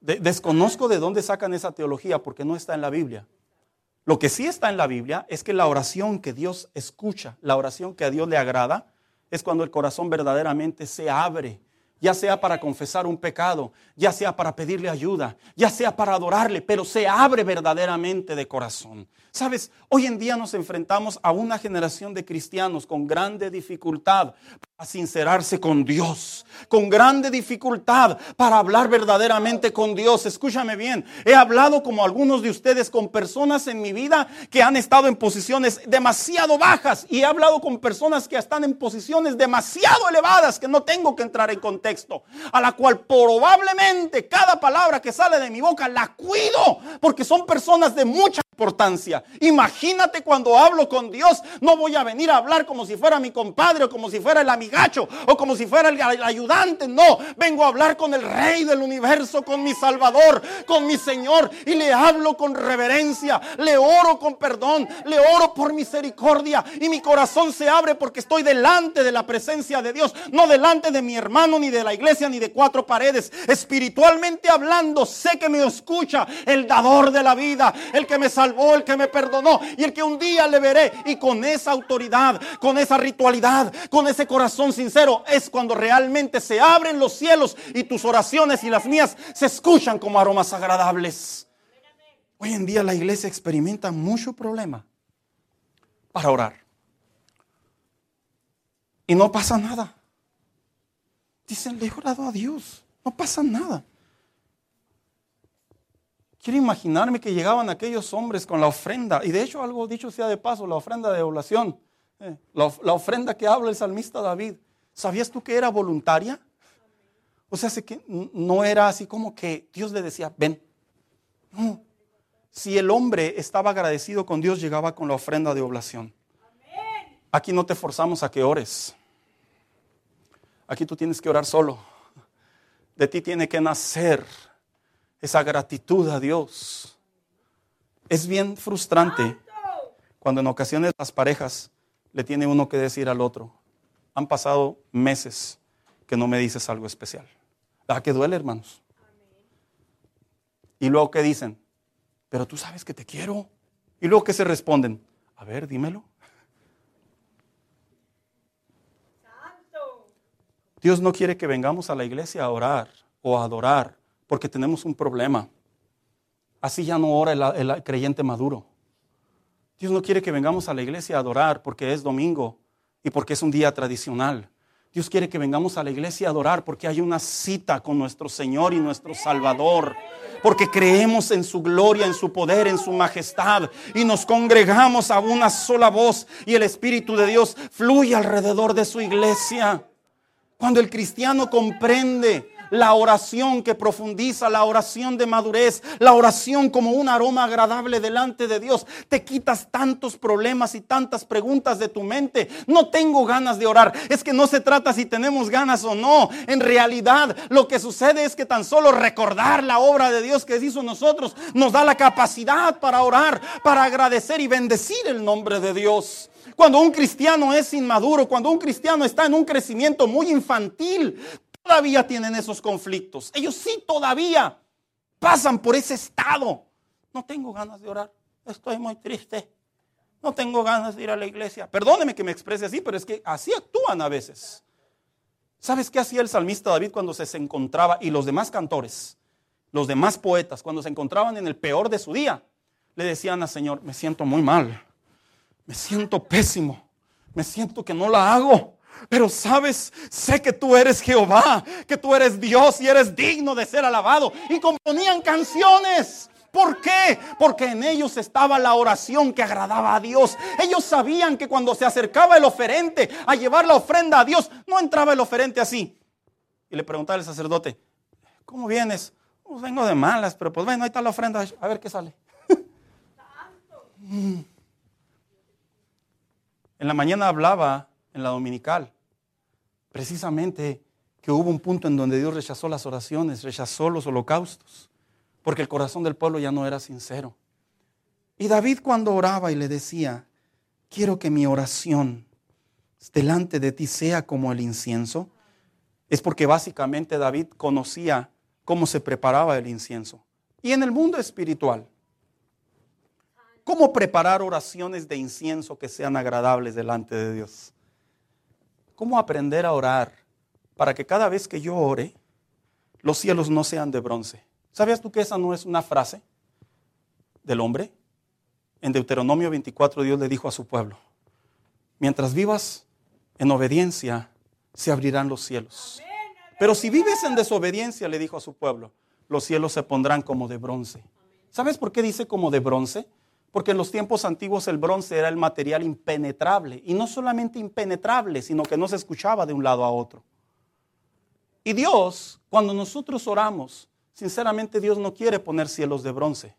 desconozco de dónde sacan esa teología porque no está en la Biblia. Lo que sí está en la Biblia es que la oración que Dios escucha, la oración que a Dios le agrada, es cuando el corazón verdaderamente se abre, ya sea para confesar un pecado, ya sea para pedirle ayuda, ya sea para adorarle, pero se abre verdaderamente de corazón. Sabes, hoy en día nos enfrentamos a una generación de cristianos con grande dificultad a sincerarse con Dios, con grande dificultad para hablar verdaderamente con Dios. Escúchame bien, he hablado como algunos de ustedes con personas en mi vida que han estado en posiciones demasiado bajas y he hablado con personas que están en posiciones demasiado elevadas que no tengo que entrar en contexto, a la cual probablemente cada palabra que sale de mi boca la cuido porque son personas de mucha importancia. Imagínate cuando hablo con Dios, no voy a venir a hablar como si fuera mi compadre o como si fuera el amigo gacho o como si fuera el, ayudante. No, vengo a hablar con el rey del universo, con mi salvador, con mi Señor. Y le hablo con reverencia, le oro con perdón, le oro por misericordia. Y mi corazón se abre porque estoy delante de la presencia de Dios, no delante de mi hermano, ni de la iglesia, ni de cuatro paredes. Espiritualmente hablando, sé que me escucha el dador de la vida, el que me el que me perdonó y el que un día le veré. Y con esa autoridad, con esa ritualidad, con ese corazón sincero es cuando realmente se abren los cielos y tus oraciones y las mías se escuchan como aromas agradables. Hoy en día la iglesia experimenta mucho problema para orar. Y no pasa nada. Dicen, le he orado a Dios. No pasa nada. Quiero imaginarme que llegaban aquellos hombres con la ofrenda. Y de hecho, algo dicho sea de paso, la ofrenda de oblación la, ofrenda que habla el salmista David, ¿sabías tú que era voluntaria? O sea, que no era así como que Dios le decía, ven. Si el hombre estaba agradecido con Dios, llegaba con la ofrenda de oblación. Aquí no te forzamos a que ores. Aquí tú tienes que orar solo. De ti tiene que nacer esa gratitud a Dios. Es bien frustrante cuando en ocasiones las parejas le tiene uno que decir al otro, han pasado meses que no me dices algo especial. ¿A que duele, hermanos? Y luego que dicen, pero tú sabes que te quiero. Y luego que se responden, a ver, dímelo. Dios no quiere que vengamos a la iglesia a orar o a adorar porque tenemos un problema. Así ya no ora el, creyente maduro. Dios no quiere que vengamos a la iglesia a adorar porque es domingo y porque es un día tradicional. Dios quiere que vengamos a la iglesia a adorar porque hay una cita con nuestro Señor y nuestro Salvador. Porque creemos en su gloria, en su poder, en su majestad. Y nos congregamos a una sola voz y el Espíritu de Dios fluye alrededor de su iglesia. Cuando el cristiano comprende la oración que profundiza, la oración de madurez, la oración como un aroma agradable delante de Dios, te quitas tantos problemas y tantas preguntas de tu mente. No tengo ganas de orar. Es que no se trata si tenemos ganas o no. En realidad lo que sucede es que tan solo recordar la obra de Dios que hizo nosotros nos da la capacidad para orar, para agradecer y bendecir el nombre de Dios. Cuando un cristiano es inmaduro, cuando un cristiano está en un crecimiento muy infantil, todavía tienen esos conflictos. Ellos sí todavía pasan por ese estado. No tengo ganas de orar. Estoy muy triste. No tengo ganas de ir a la iglesia. Perdóneme que me exprese así, pero es que así actúan a veces. ¿Sabes qué hacía el salmista David cuando se encontraba y los demás cantores, los demás poetas, cuando se encontraban en el peor de su día? Le decían al Señor, me siento muy mal me siento pésimo, me siento que no la hago. Pero sabes, sé que tú eres Jehová, que tú eres Dios y eres digno de ser alabado. Y componían canciones. ¿Por qué? Porque en ellos estaba la oración que agradaba a Dios. Ellos sabían que cuando se acercaba el oferente a llevar la ofrenda a Dios, no entraba el oferente así. Y le preguntaba al sacerdote, ¿cómo vienes? Pues vengo de malas, pero pues bueno, ahí está la ofrenda, a ver qué sale. <laughs> En la mañana hablaba en la dominical precisamente que hubo un punto en donde Dios rechazó las oraciones, rechazó los holocaustos, porque el corazón del pueblo ya no era sincero. Y David cuando oraba y le decía, quiero que mi oración delante de ti sea como el incienso, es porque básicamente David conocía cómo se preparaba el incienso. Y en el mundo espiritual, ¿Cómo preparar oraciones de incienso que sean agradables delante de Dios? ¿Cómo aprender a orar para que cada vez que yo ore, los cielos no sean de bronce? ¿Sabías tú que esa no es una frase del hombre? En Deuteronomio 24 Dios le dijo a su pueblo, mientras vivas en obediencia, se abrirán los cielos. Pero si vives en desobediencia, le dijo a su pueblo, los cielos se pondrán como de bronce. ¿Sabes por qué dice como de bronce? Porque en los tiempos antiguos el bronce era el material impenetrable. Y no solamente impenetrable, sino que no se escuchaba de un lado a otro. Y Dios, cuando nosotros oramos, sinceramente Dios no quiere poner cielos de bronce.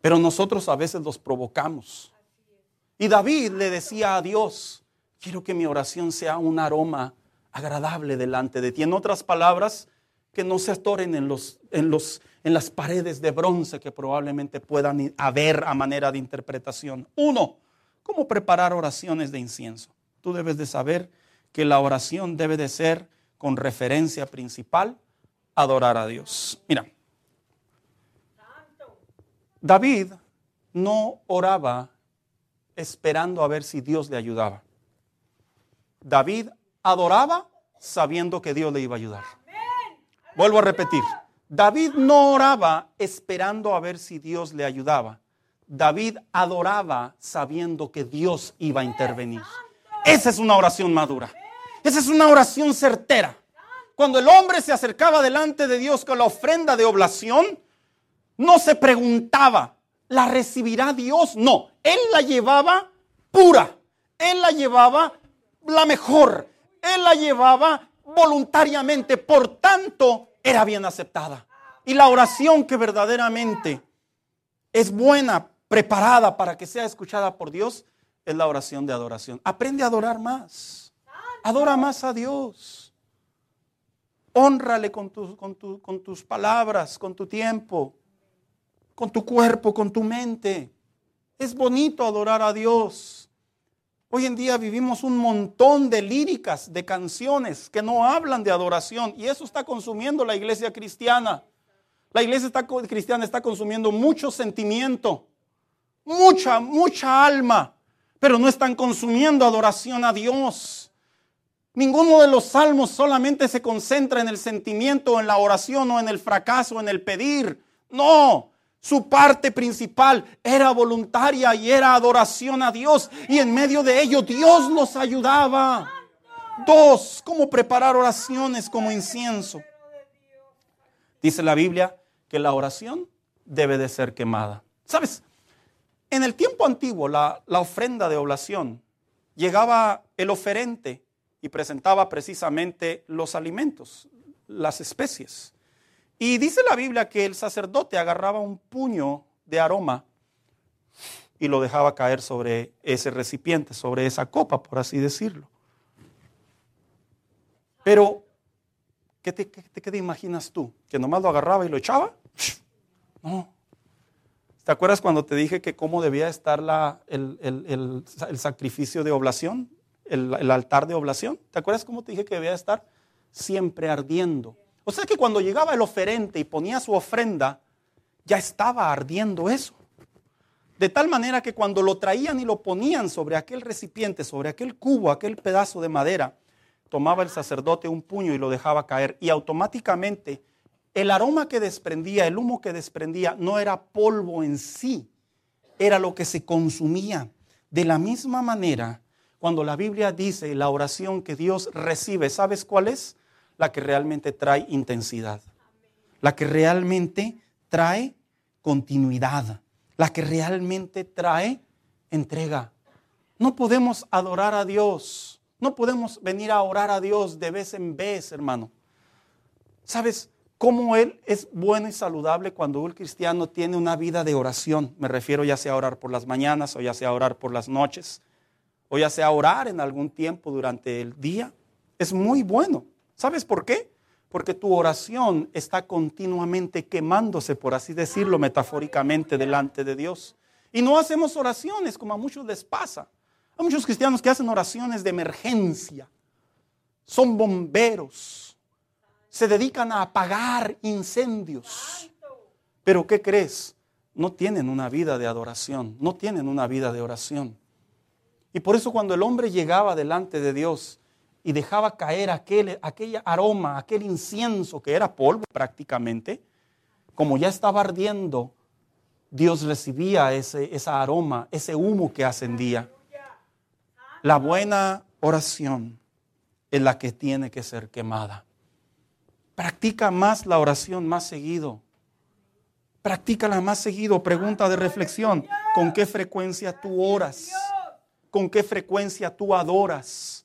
Pero nosotros a veces los provocamos. Y David le decía a Dios, quiero que mi oración sea un aroma agradable delante de ti. En otras palabras, que no se atoren en, los, en, los, en las paredes de bronce que probablemente puedan haber a manera de interpretación. Uno, ¿cómo preparar oraciones de incienso? Tú debes de saber que la oración debe de ser con referencia principal, adorar a Dios. Mira, David no oraba esperando a ver si Dios le ayudaba. David adoraba sabiendo que Dios le iba a ayudar. Vuelvo a repetir. David no oraba esperando a ver si Dios le ayudaba. David adoraba sabiendo que Dios iba a intervenir. Esa es una oración madura. Esa es una oración certera. Cuando el hombre se acercaba delante de Dios con la ofrenda de oblación, no se preguntaba, ¿la recibirá Dios? No, él la llevaba pura. Él la llevaba la mejor. Él la llevaba voluntariamente, por tanto, era bien aceptada. Y la oración que verdaderamente es buena, preparada para que sea escuchada por Dios, es la oración de adoración. Aprende a adorar más. Adora más a Dios. Honrale con, con tus palabras, con tu tiempo, con tu cuerpo, con tu mente. Es bonito adorar a Dios. Hoy en día vivimos un montón de líricas, de canciones que no hablan de adoración y eso está consumiendo la iglesia cristiana. La iglesia está, cristiana está consumiendo mucho sentimiento, mucha, mucha alma, pero no están consumiendo adoración a Dios. Ninguno de los salmos solamente se concentra en el sentimiento, en la oración o en el fracaso, en el pedir. No, su parte principal era voluntaria y era adoración a Dios. Y en medio de ello Dios los ayudaba. Dos, cómo preparar oraciones como incienso. Dice la Biblia que la oración debe de ser quemada. ¿Sabes? En el tiempo antiguo, la, ofrenda de oblación, llegaba el oferente y presentaba precisamente los alimentos, las especies. Y dice la Biblia que el sacerdote agarraba un puño de aroma y lo dejaba caer sobre ese recipiente, sobre esa copa, por así decirlo. Pero, ¿qué te, qué te imaginas tú? ¿Que nomás lo agarraba y lo echaba? No. ¿Te acuerdas cuando te dije que cómo debía estar la, el, sacrificio de oblación, el, altar de oblación? ¿Te acuerdas cómo te dije que debía estar? Siempre ardiendo. O sea que cuando llegaba el oferente y ponía su ofrenda, ya estaba ardiendo eso. De tal manera que cuando lo traían y lo ponían sobre aquel recipiente, sobre aquel cubo, aquel pedazo de madera, tomaba el sacerdote un puño y lo dejaba caer y automáticamente el aroma que desprendía, el humo que desprendía, no era polvo en sí, era lo que se consumía. De la misma manera, cuando la Biblia dice la oración que Dios recibe, ¿sabes cuál es? La que realmente trae intensidad, la que realmente trae continuidad, la que realmente trae entrega. No podemos adorar a Dios, no podemos venir a orar a Dios de vez en vez, hermano. ¿Sabes? cómo Él es bueno y saludable cuando un cristiano tiene una vida de oración. Me refiero ya sea a orar por las mañanas o ya sea a orar por las noches o ya sea a orar en algún tiempo durante el día. Es muy bueno. ¿Sabes por qué? Porque tu oración está continuamente quemándose, por así decirlo metafóricamente, delante de Dios. Y no hacemos oraciones como a muchos les pasa. Hay muchos cristianos que hacen oraciones de emergencia. Son bomberos se dedican a apagar incendios. Pero ¿qué crees? No tienen una vida de adoración, no tienen una vida de oración. Y por eso cuando el hombre llegaba delante de Dios y dejaba caer aquel, aquel aroma, aquel incienso que era polvo prácticamente, como ya estaba ardiendo, Dios recibía ese, aroma, ese humo que ascendía. La buena oración es la que tiene que ser quemada. Practica más la oración más seguido. Practícala más seguido. Pregunta de reflexión. ¿Con qué frecuencia tú oras? ¿Con qué frecuencia tú adoras?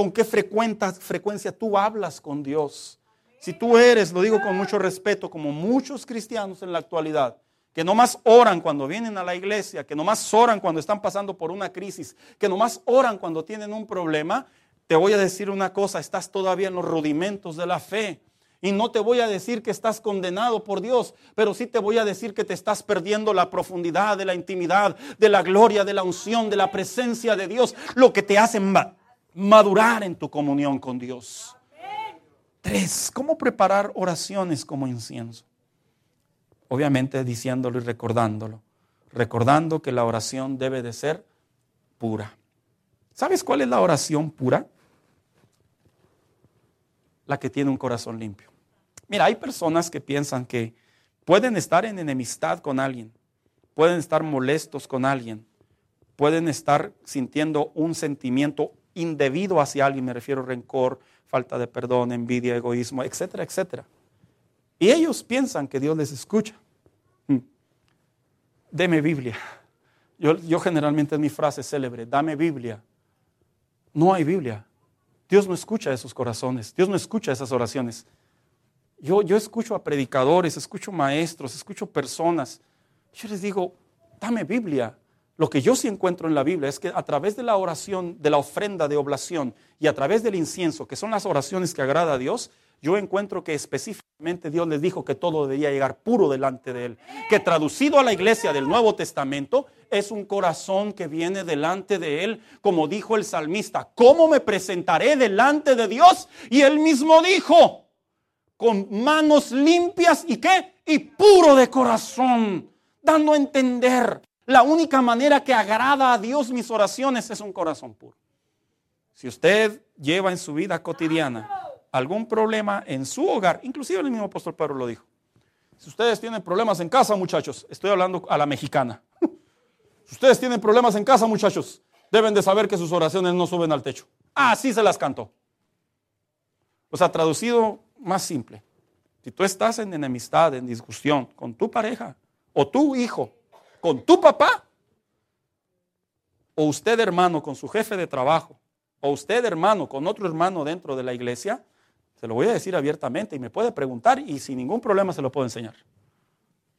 ¿Con qué frecuencia tú hablas con Dios? Si tú eres, lo digo con mucho respeto, como muchos cristianos en la actualidad, que nomás oran cuando vienen a la iglesia, que nomás oran cuando están pasando por una crisis, que nomás oran cuando tienen un problema, te voy a decir una cosa, estás todavía en los rudimentos de la fe. Y no te voy a decir que estás condenado por Dios, pero sí te voy a decir que te estás perdiendo la profundidad de la intimidad, de la gloria, de la unción, de la presencia de Dios, lo que te hace madurar en tu comunión con Dios. Tres, ¿cómo preparar oraciones como incienso? Obviamente diciéndolo y recordándolo. Recordando que la oración debe de ser pura. ¿Sabes cuál es la oración pura? La que tiene un corazón limpio. Mira, hay personas que piensan que pueden estar en enemistad con alguien, pueden estar molestos con alguien, pueden estar sintiendo un sentimiento indebido hacia alguien, me refiero a rencor, falta de perdón, envidia, egoísmo, etcétera, etcétera. Y ellos piensan que Dios les escucha. Hmm. Deme Biblia. Yo, yo generalmente es mi frase célebre, dame Biblia. No hay Biblia. Dios no escucha esos corazones, Dios no escucha esas oraciones. Yo, yo escucho a predicadores, escucho maestros, escucho personas. Yo les digo, dame Biblia. Lo que yo sí encuentro en la Biblia es que a través de la oración, de la ofrenda de oblación y a través del incienso, que son las oraciones que agrada a Dios, yo encuentro que específicamente Dios les dijo que todo debía llegar puro delante de Él. Que traducido a la iglesia del Nuevo Testamento es un corazón que viene delante de Él, como dijo el salmista, ¿cómo me presentaré delante de Dios? Y Él mismo dijo, con manos limpias y qué? Y puro de corazón, dando a entender la única manera que agrada a Dios mis oraciones es un corazón puro. Si usted lleva en su vida cotidiana algún problema en su hogar, inclusive el mismo apóstol Pedro lo dijo. Si ustedes tienen problemas en casa, muchachos, estoy hablando a la mexicana. <laughs> Si ustedes tienen problemas en casa, muchachos, deben de saber que sus oraciones no suben al techo. Así se las cantó. O sea, traducido más simple. Si tú estás en enemistad, en discusión con tu pareja o tu hijo, con tu papá, o usted hermano con su jefe de trabajo, o usted hermano con otro hermano dentro de la iglesia, se lo voy a decir abiertamente y me puede preguntar y sin ningún problema se lo puedo enseñar.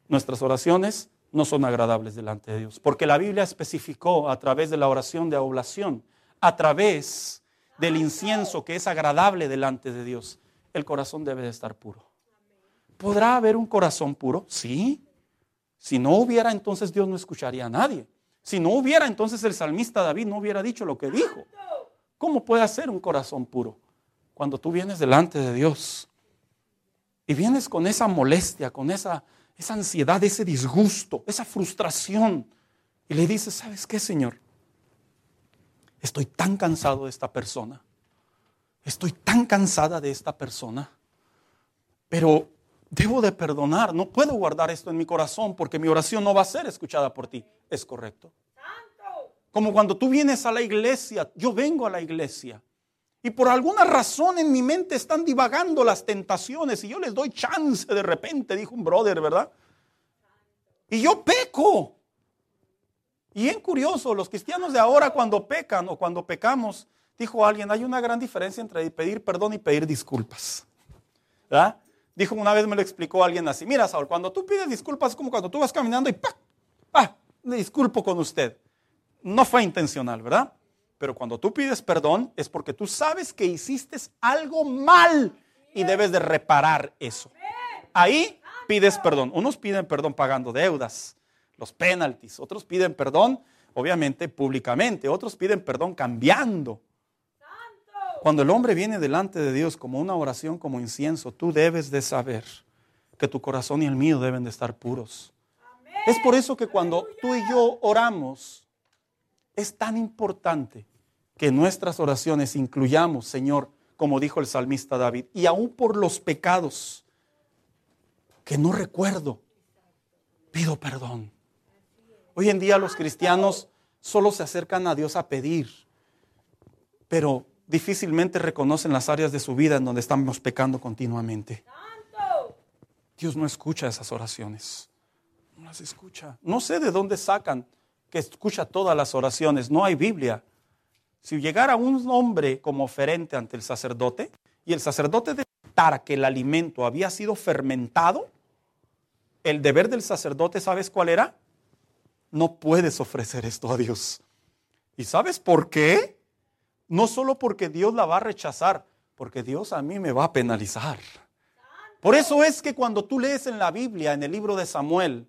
Nuestras oraciones no son agradables delante de Dios, porque la Biblia especificó a través de la oración de oblación, a través del incienso que es agradable delante de Dios, el corazón debe de estar puro. ¿Podrá haber un corazón puro? Sí. Si no hubiera, entonces Dios no escucharía a nadie. Si no hubiera, entonces el salmista David no hubiera dicho lo que dijo. ¿Cómo puede ser un corazón puro? Cuando tú vienes delante de Dios y vienes con esa molestia, con esa, esa ansiedad, ese disgusto, esa frustración, y le dices, ¿sabes qué, Señor? Estoy tan cansado de esta persona. Estoy tan cansada de esta persona. Pero debo de perdonar, no puedo guardar esto en mi corazón porque mi oración no va a ser escuchada por ti. ¿Es correcto? Como cuando tú vienes a la iglesia, yo vengo a la iglesia y por alguna razón en mi mente están divagando las tentaciones y yo les doy chance de repente, dijo un brother, ¿verdad? Y yo peco. Y bien curioso, los cristianos de ahora cuando pecan o cuando pecamos, dijo alguien, hay una gran diferencia entre pedir perdón y pedir disculpas. ¿Verdad? Dijo una vez, me lo explicó alguien así. Mira, Saúl, cuando tú pides disculpas es como cuando tú vas caminando y ¡pah! ¡Ah! Le disculpo con usted. No fue intencional, ¿verdad? Pero cuando tú pides perdón es porque tú sabes que hiciste algo mal y debes de reparar eso. Ahí pides perdón. Unos piden perdón pagando deudas, los penalties. Otros piden perdón, obviamente, públicamente. Otros piden perdón cambiando. Cuando el hombre viene delante de Dios como una oración, como incienso, tú debes de saber que tu corazón y el mío deben de estar puros. Es por eso que cuando tú y yo oramos, es tan importante que nuestras oraciones incluyamos, Señor, como dijo el salmista David, y aún por los pecados que no recuerdo, pido perdón. Hoy en día los cristianos solo se acercan a Dios a pedir, pero difícilmente reconocen las áreas de su vida en donde estamos pecando continuamente. Dios no escucha esas oraciones. No las escucha. No sé de dónde sacan que escucha todas las oraciones. No hay Biblia. Si llegara un hombre como oferente ante el sacerdote y el sacerdote detectara que el alimento había sido fermentado, el deber del sacerdote, ¿sabes cuál era? No puedes ofrecer esto a Dios. ¿Y sabes por qué? No solo porque Dios la va a rechazar, porque Dios a mí me va a penalizar. Por eso es que cuando tú lees en la Biblia, en el libro de Samuel,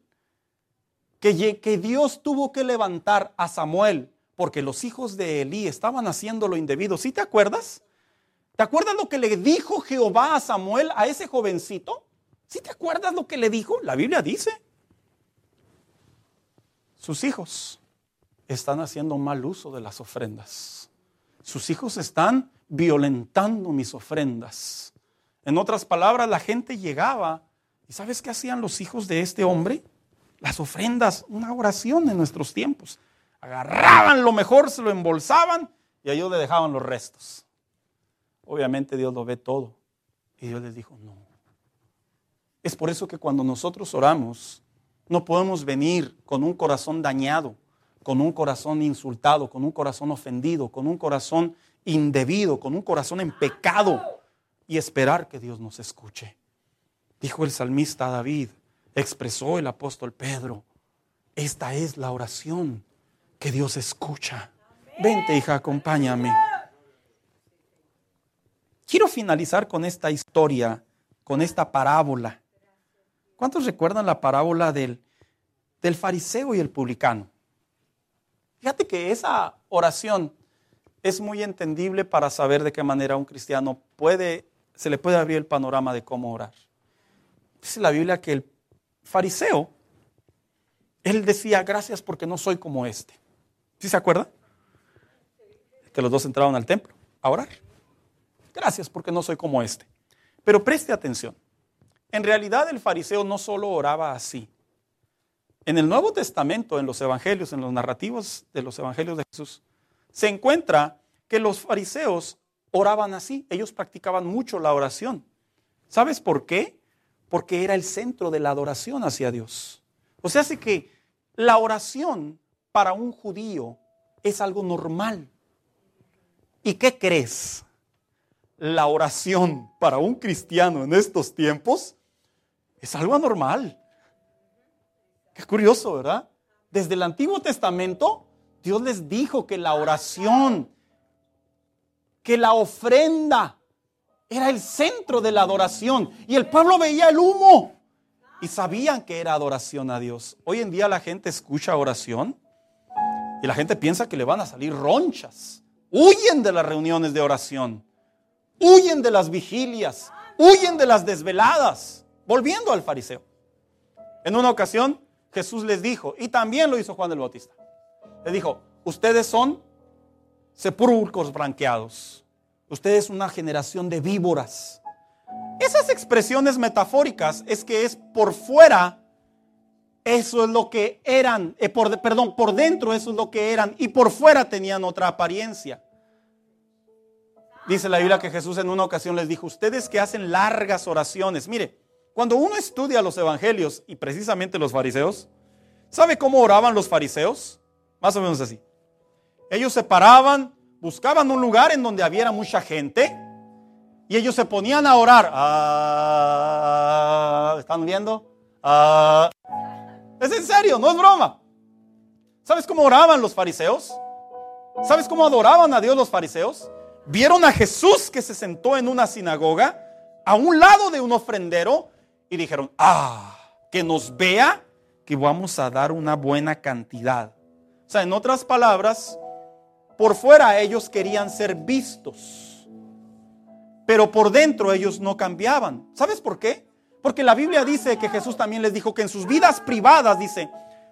que, que Dios tuvo que levantar a Samuel porque los hijos de Elí estaban haciendo lo indebido. ¿Sí te acuerdas? ¿Te acuerdas lo que le dijo Jehová a Samuel, a ese jovencito? ¿Sí te acuerdas lo que le dijo? La Biblia dice. Sus hijos están haciendo mal uso de las ofrendas. Sus hijos están violentando mis ofrendas. En otras palabras, la gente llegaba y ¿sabes qué hacían los hijos de este hombre? Las ofrendas, una oración en nuestros tiempos. Agarraban lo mejor, se lo embolsaban y a ellos le dejaban los restos. Obviamente Dios lo ve todo. Y Dios les dijo, no. Es por eso que cuando nosotros oramos, no podemos venir con un corazón dañado, con un corazón insultado, con un corazón ofendido, con un corazón indebido, con un corazón en pecado y esperar que Dios nos escuche. Dijo el salmista David, expresó el apóstol Pedro, esta es la oración que Dios escucha. Vente, hija, acompáñame. Quiero finalizar con esta historia, con esta parábola. ¿Cuántos recuerdan la parábola del, del fariseo y el publicano? Fíjate que esa oración es muy entendible para saber de qué manera un cristiano puede, se le puede abrir el panorama de cómo orar. Dice la Biblia que el fariseo, él decía, gracias porque no soy como este. ¿Sí se acuerda? Que los dos entraron al templo a orar. Gracias porque no soy como este. Pero preste atención. En realidad el fariseo no solo oraba así, en el Nuevo Testamento, en los evangelios, en los narrativos de los evangelios de Jesús, se encuentra que los fariseos oraban así. Ellos practicaban mucho la oración. ¿Sabes por qué? Porque era el centro de la adoración hacia Dios. O sea, hace que la oración para un judío es algo normal. ¿Y qué crees? La oración para un cristiano en estos tiempos es algo anormal. Qué curioso, ¿verdad? Desde el Antiguo Testamento, Dios les dijo que la oración, que la ofrenda era el centro de la adoración. Y el pueblo veía el humo y sabían que era adoración a Dios. Hoy en día la gente escucha oración y la gente piensa que le van a salir ronchas. Huyen de las reuniones de oración. Huyen de las vigilias. Huyen de las desveladas. Volviendo al fariseo. En una ocasión, Jesús les dijo, y también lo hizo Juan el Bautista, le dijo, ustedes son sepulcros branqueados, ustedes una generación de víboras. Esas expresiones metafóricas es que es por fuera, eso es lo que eran, eh, por, perdón, por dentro eso es lo que eran, y por fuera tenían otra apariencia. Dice la Biblia que Jesús en una ocasión les dijo, ustedes que hacen largas oraciones, mire, cuando uno estudia los evangelios y precisamente los fariseos, ¿sabe cómo oraban los fariseos? Más o menos así. Ellos se paraban, buscaban un lugar en donde hubiera mucha gente y ellos se ponían a orar. Ah, ¿Están viendo? Ah. es en serio, no es broma. ¿Sabes cómo oraban los fariseos? ¿Sabes cómo adoraban a Dios los fariseos? Vieron a Jesús que se sentó en una sinagoga a un lado de un ofrendero y dijeron, ah, que nos vea que vamos a dar una buena cantidad. O sea, en otras palabras, por fuera ellos querían ser vistos, pero por dentro ellos no cambiaban. ¿Sabes por qué? Porque la Biblia dice que Jesús también les dijo que en sus vidas privadas, dice,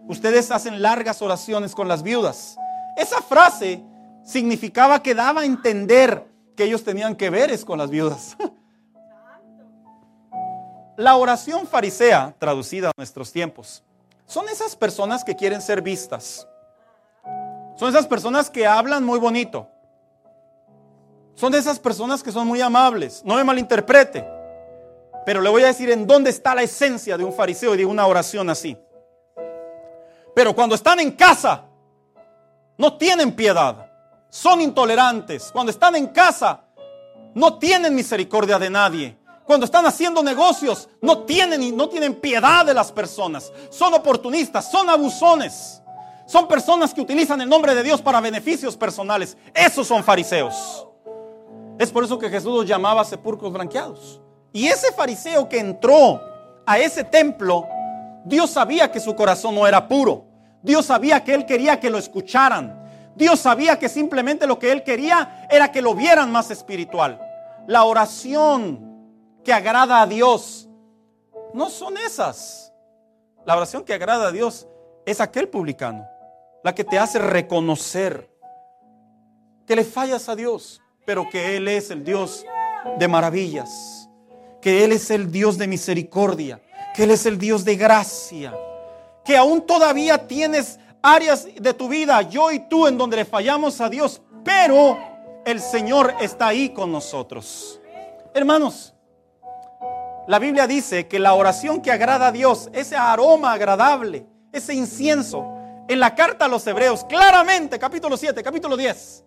ustedes hacen largas oraciones con las viudas. Esa frase significaba que daba a entender que ellos tenían que veres con las viudas. <laughs> La oración farisea, traducida a nuestros tiempos, son esas personas que quieren ser vistas. Son esas personas que hablan muy bonito. Son de esas personas que son muy amables. No me malinterprete. Pero le voy a decir en dónde está la esencia de un fariseo y de una oración así. Pero cuando están en casa, no tienen piedad. Son intolerantes. Cuando están en casa, no tienen misericordia de nadie. Cuando están haciendo negocios, no tienen, no tienen piedad de las personas. Son oportunistas, son abusones. Son personas que utilizan el nombre de Dios para beneficios personales. Esos son fariseos. Es por eso que Jesús los llamaba sepulcros blanqueados. Y ese fariseo que entró a ese templo, Dios sabía que su corazón no era puro. Dios sabía que él quería que lo escucharan. Dios sabía que simplemente lo que él quería era que lo vieran más espiritual. La oración que agrada a Dios no son esas. La oración que agrada a Dios es aquel publicano, la que te hace reconocer que le fallas a Dios, pero que Él es el Dios de maravillas, que Él es el Dios de misericordia, que Él es el Dios de gracia, que aún todavía tienes áreas de tu vida, yo y tú, en donde le fallamos a Dios, pero el Señor está ahí con nosotros. Hermanos, la Biblia dice que la oración que agrada a Dios, ese aroma agradable, ese incienso, en la carta a los hebreos, claramente, capítulo 7, capítulo 10,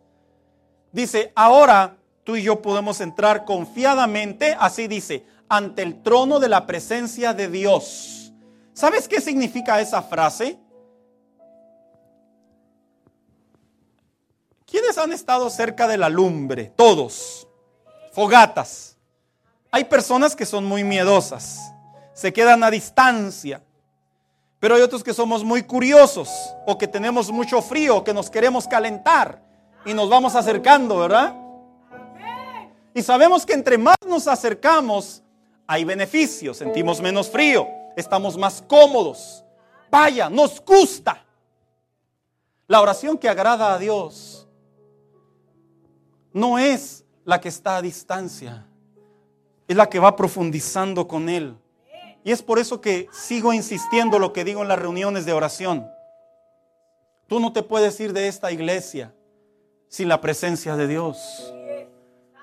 dice, ahora tú y yo podemos entrar confiadamente, así dice, ante el trono de la presencia de Dios. ¿Sabes qué significa esa frase? ¿Quiénes han estado cerca de la lumbre? Todos. Fogatas. Hay personas que son muy miedosas, se quedan a distancia. Pero hay otros que somos muy curiosos o que tenemos mucho frío, que nos queremos calentar y nos vamos acercando, ¿verdad? Y sabemos que entre más nos acercamos, hay beneficios, sentimos menos frío, estamos más cómodos. Vaya, nos gusta. La oración que agrada a Dios no es la que está a distancia, es la que va profundizando con Él. Y es por eso que sigo insistiendo lo que digo en las reuniones de oración. Tú no te puedes ir de esta iglesia sin la presencia de Dios.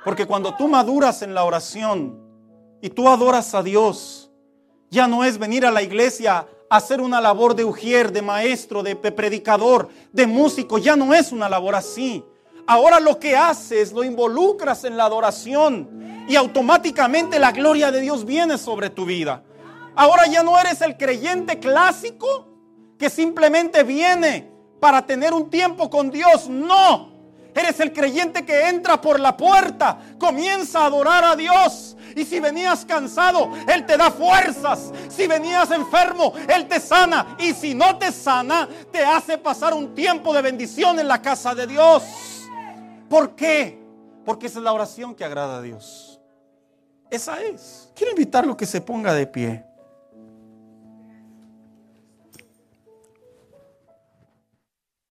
Porque cuando tú maduras en la oración y tú adoras a Dios, ya no es venir a la iglesia a hacer una labor de ujier, de maestro, de predicador, de músico, ya no es una labor así. Ahora lo que haces, lo involucras en la adoración y automáticamente la gloria de Dios viene sobre tu vida. Ahora ya no eres el creyente clásico que simplemente viene para tener un tiempo con Dios. No. Eres el creyente que entra por la puerta, comienza a adorar a Dios. Y si venías cansado, Él te da fuerzas. Si venías enfermo, Él te sana. Y si no te sana, te hace pasar un tiempo de bendición en la casa de Dios. ¿Por qué? Porque esa es la oración que agrada a Dios. Esa es. Quiero invitarlo a que se ponga de pie.